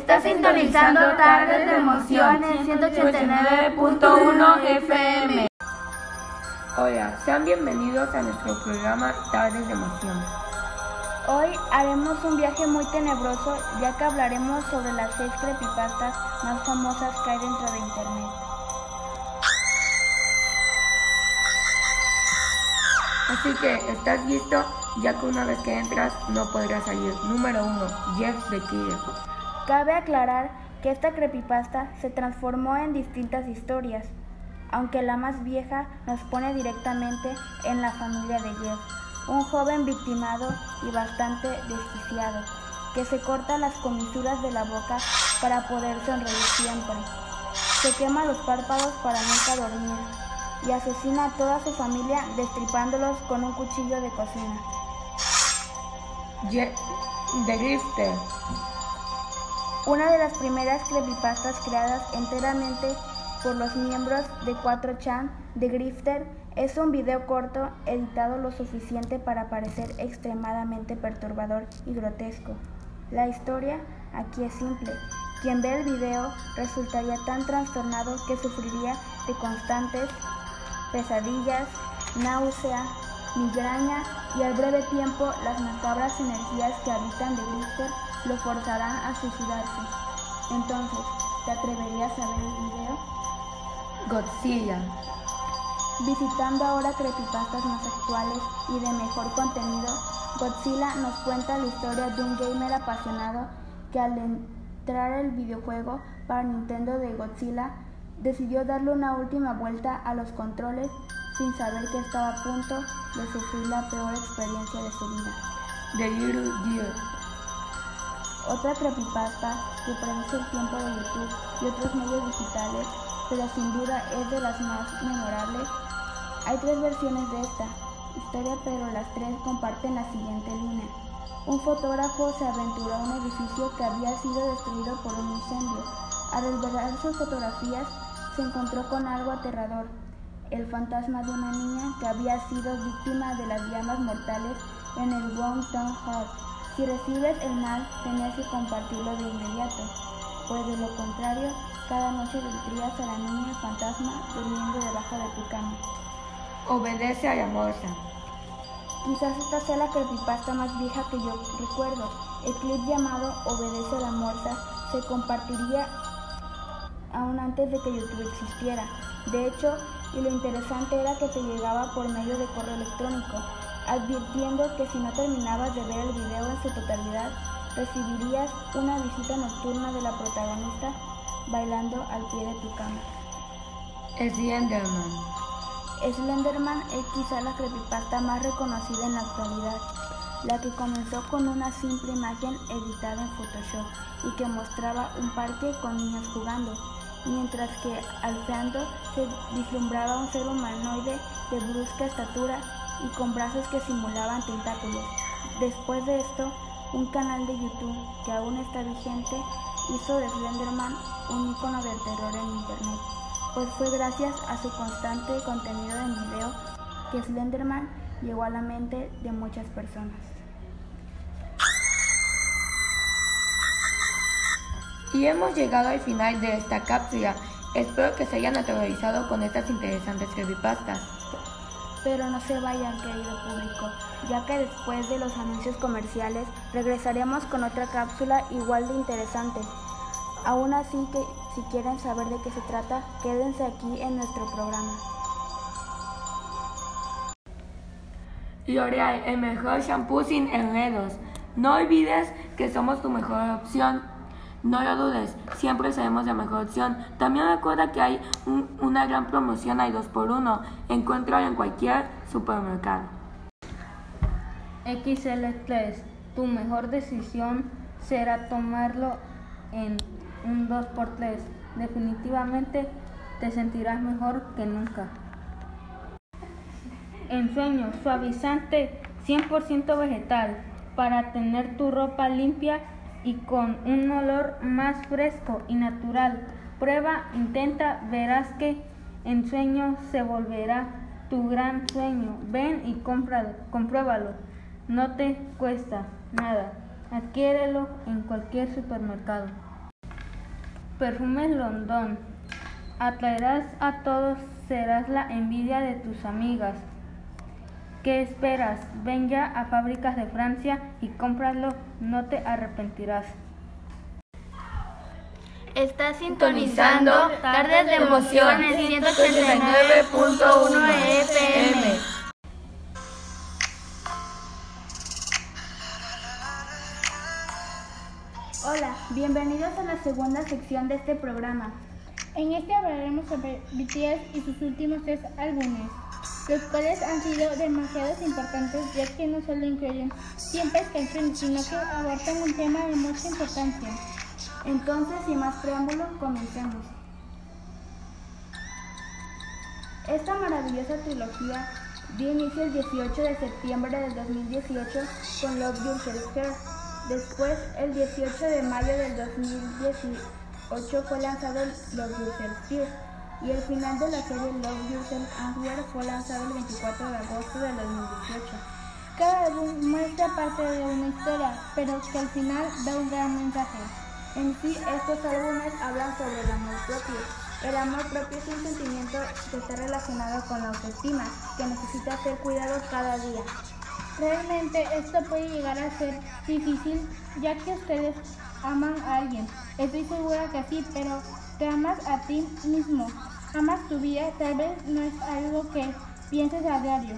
Está sintonizando Tardes de Emoción en 189.1 FM. Hola, sean bienvenidos a nuestro programa Tardes de Emoción. Hoy haremos un viaje muy tenebroso ya que hablaremos sobre las seis creepypastas más famosas que hay dentro de internet. Así que, ¿estás listo? Ya que una vez que entras no podrás salir. Número 1. Jeff the Killer. Cabe aclarar que esta creepypasta se transformó en distintas historias, aunque la más vieja nos pone directamente en la familia de Jeff, un joven victimado y bastante desquiciado, que se corta las comisuras de la boca para poder sonreír siempre. Se quema los párpados para nunca dormir y asesina a toda su familia destripándolos con un cuchillo de cocina. Je the Grifter. Una de las primeras creepypastas creadas enteramente por los miembros de 4chan de Grifter es un video corto editado lo suficiente para parecer extremadamente perturbador y grotesco. La historia aquí es simple. Quien ve el video resultaría tan trastornado que sufriría de constantes pesadillas, náusea, migraña y al breve tiempo las macabras energías que habitan de Grifter lo forzarán a suicidarse. Entonces, ¿te atreverías a ver el video? Godzilla. Visitando ahora creepypastas más actuales y de mejor contenido, Godzilla nos cuenta la historia de un gamer apasionado que al entrar el videojuego para Nintendo de Godzilla decidió darle una última vuelta a los controles sin saber que estaba a punto de sufrir la peor experiencia de su vida. The Little Deer. Otra creepypasta que predice el tiempo de YouTube y otros medios digitales, pero sin duda es de las más memorables. Hay tres versiones de esta historia, pero las tres comparten la siguiente línea. Un fotógrafo se aventuró a un edificio que había sido destruido por un incendio. Al revelar sus fotografías, se encontró con algo aterrador, el fantasma de una niña que había sido víctima de las llamas mortales en el Town Hall. Si recibes el mal, tenías que compartirlo de inmediato, pues de lo contrario, cada noche vendrías a la niña fantasma durmiendo debajo de tu cama. Obedece a la morsa. Quizás esta sea la creepypasta más vieja que yo recuerdo. El clip llamado Obedece a la morsa se compartiría aún antes de que YouTube existiera. De hecho, y lo interesante era que te llegaba por medio de correo electrónico, advirtiendo que si no terminabas de ver el video en su totalidad, recibirías una visita nocturna de la protagonista bailando al pie de tu cama. Slenderman. Slenderman es quizá la creepypasta más reconocida en la actualidad, la que comenzó con una simple imagen editada en Photoshop y que mostraba un parque con niños jugando mientras que al fondo se vislumbraba un ser humanoide de brusca estatura y con brazos que simulaban tentáculos. Después de esto, un canal de YouTube que aún está vigente hizo de Slenderman un icono del terror en Internet, pues fue gracias a su constante contenido en video que Slenderman llegó a la mente de muchas personas. Y hemos llegado al final de esta cápsula. Espero que se hayan aterrorizado con estas interesantes creepypastas. Pero no se vayan, querido público, ya que después de los anuncios comerciales regresaremos con otra cápsula igual de interesante. Aún así que si quieren saber de qué se trata, quédense aquí en nuestro programa. L'Oreal, el mejor shampoo sin enredos. No olvides que somos tu mejor opción. No lo dudes, siempre seremos la mejor opción. También recuerda que hay un- una gran promoción, hay dos por uno. Encuéntralo en cualquier supermercado. XL3, tu mejor decisión será tomarlo en un 2x3. Definitivamente te sentirás mejor que nunca. Ensueño suavizante 100% vegetal para tener tu ropa limpia y con un olor más fresco y natural. Prueba, intenta, verás que ensueño se volverá tu gran sueño. Ven y cómpralo, compruébalo. No te cuesta nada. Adquiérelo en cualquier supermercado. perfumes London. Atraerás a todos, serás la envidia de tus amigas. ¿Qué esperas? Ven ya a Fábricas de Francia y cómpralo, no te arrepentirás. Está sintonizando Tardes de Emociones 189.1 FM. Hola, bienvenidos a la segunda sección de este programa. En este hablaremos sobre BTS y sus últimos tres álbumes, los cuales han sido demasiado importantes ya que no solo incluyen siempre canciones, sino que abordan un tema de mucha importancia. Entonces, sin más preámbulos, comencemos. Esta maravillosa trilogía dio inicio el 18 de septiembre del 2018 con Love Yourself Here. Después, el 18 de mayo del 2018 fue lanzado Love Yourself Here. Y el final de la serie Love Yourself Answer fue lanzado el 24 de agosto del 2018. Cada álbum muestra parte de una historia, pero que al final da un gran mensaje. En sí, estos álbumes hablan sobre el amor propio. El amor propio es un sentimiento que está relacionado con la autoestima, que necesita ser cuidado cada día. Realmente esto puede llegar a ser difícil ya que ustedes aman a alguien. Estoy segura que sí, pero te amas a ti mismo. Amas tu vida, tal vez no es algo que pienses a diario.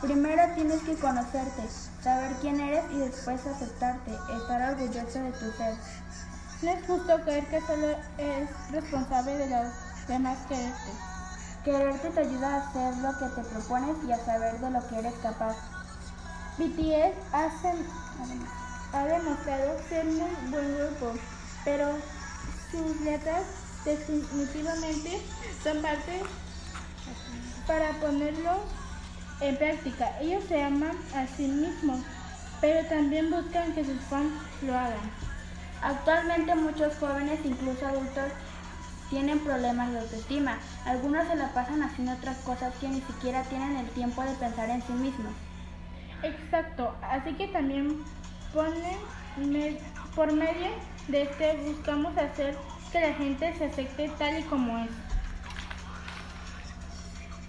Primero tienes que conocerte, saber quién eres y después aceptarte, estar orgulloso de tu ser. No es justo creer que solo es responsable de los demás quererte. Quererte te ayuda a hacer lo que te propones y a saber de lo que eres capaz. BTS hace, ha demostrado ser muy buen grupo, pero sus letras definitivamente son parte para ponerlo en práctica. Ellos se aman a sí mismos, pero también buscan que sus fans lo hagan. Actualmente muchos jóvenes, incluso adultos, tienen problemas de autoestima. Algunos se la pasan haciendo otras cosas que ni siquiera tienen el tiempo de pensar en sí mismos. Exacto, así que también ponen por medio de este buscamos hacer que la gente se acepte tal y como es.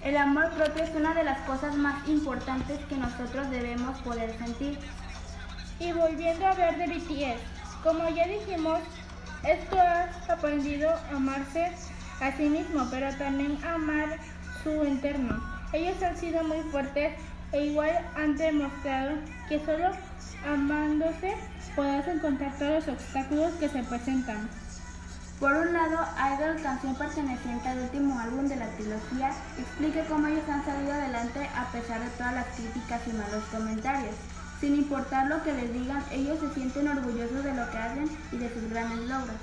El amor propio es una de las cosas más importantes que nosotros debemos poder sentir. Y volviendo a hablar de BTS, como ya dijimos, esto ha aprendido a amarse a sí mismo, pero también a amar su entorno. Ellos han sido muy fuertes e igual han demostrado que solo amándose podrás encontrar todos los obstáculos que se presentan. Por un lado, Idol, canción perteneciente al último álbum de la trilogía, explica cómo ellos han salido adelante a pesar de todas las críticas y malos comentarios. Sin importar lo que les digan, ellos se sienten orgullosos de lo que hacen y de sus grandes logros.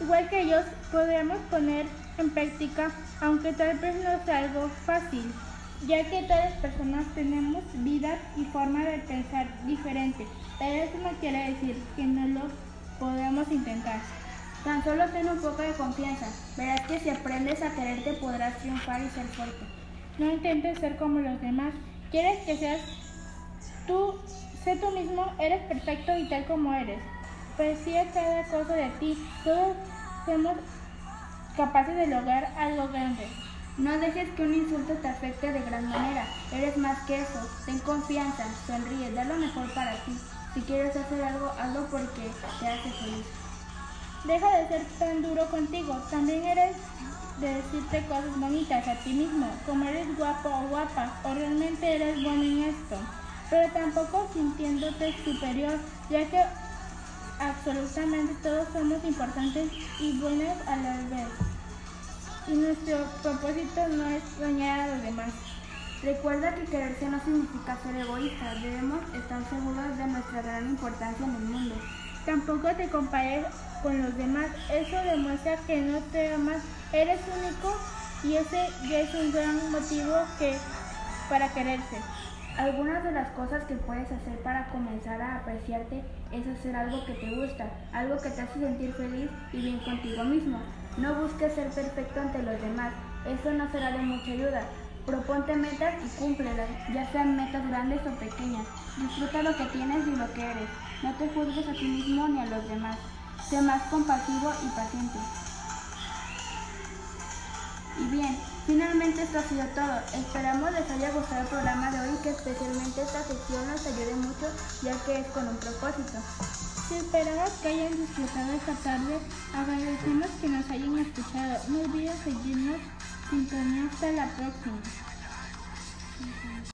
Igual que ellos, podemos poner en práctica, aunque tal vez no sea algo fácil, ya que todas personas tenemos vidas y forma de pensar diferente, pero eso no quiere decir que no lo podamos intentar. Tan solo ten un poco de confianza. Verás que si aprendes a quererte podrás triunfar y ser fuerte. No intentes ser como los demás. ¿Quieres que seas tú? Sé tú mismo, eres perfecto y tal como eres. Percibe cada cosa de ti. Todos somos capaces de lograr algo grande. No dejes que un insulto te afecte de gran manera. Eres más que eso. Ten confianza, sonríe, da lo mejor para ti. Si quieres hacer algo, hazlo porque te hace feliz. Deja de ser tan duro contigo. También eres de decirte cosas bonitas a ti mismo, como eres guapo o guapa, o realmente eres bueno en esto. Pero tampoco sintiéndote superior, ya que absolutamente todos somos importantes y buenos a la vez. Y nuestro propósito no es dañar a los demás. Recuerda que quererse no significa ser egoísta. Debemos estar seguros de nuestra gran importancia en el mundo. Tampoco te compares con los demás. Eso demuestra que no te amas. Eres único y ese ya es un gran motivo que para quererse. Algunas de las cosas que puedes hacer para comenzar a apreciarte es hacer algo que te gusta, algo que te hace sentir feliz y bien contigo mismo. No busques ser perfecto ante los demás, eso no será de mucha ayuda. Proponte metas y cúmplelas, ya sean metas grandes o pequeñas. Disfruta lo que tienes y lo que eres. No te juzgues a ti mismo ni a los demás. Sé más compasivo y paciente. Y bien, finalmente esto ha sido todo. Esperamos les haya gustado el programa de hoy y que especialmente esta sección nos ayude mucho ya que es con un propósito. Si esperamos que hayan disfrutado esta tarde, agradecemos que nos hayan escuchado. No olviden seguirnos sintonía hasta la próxima.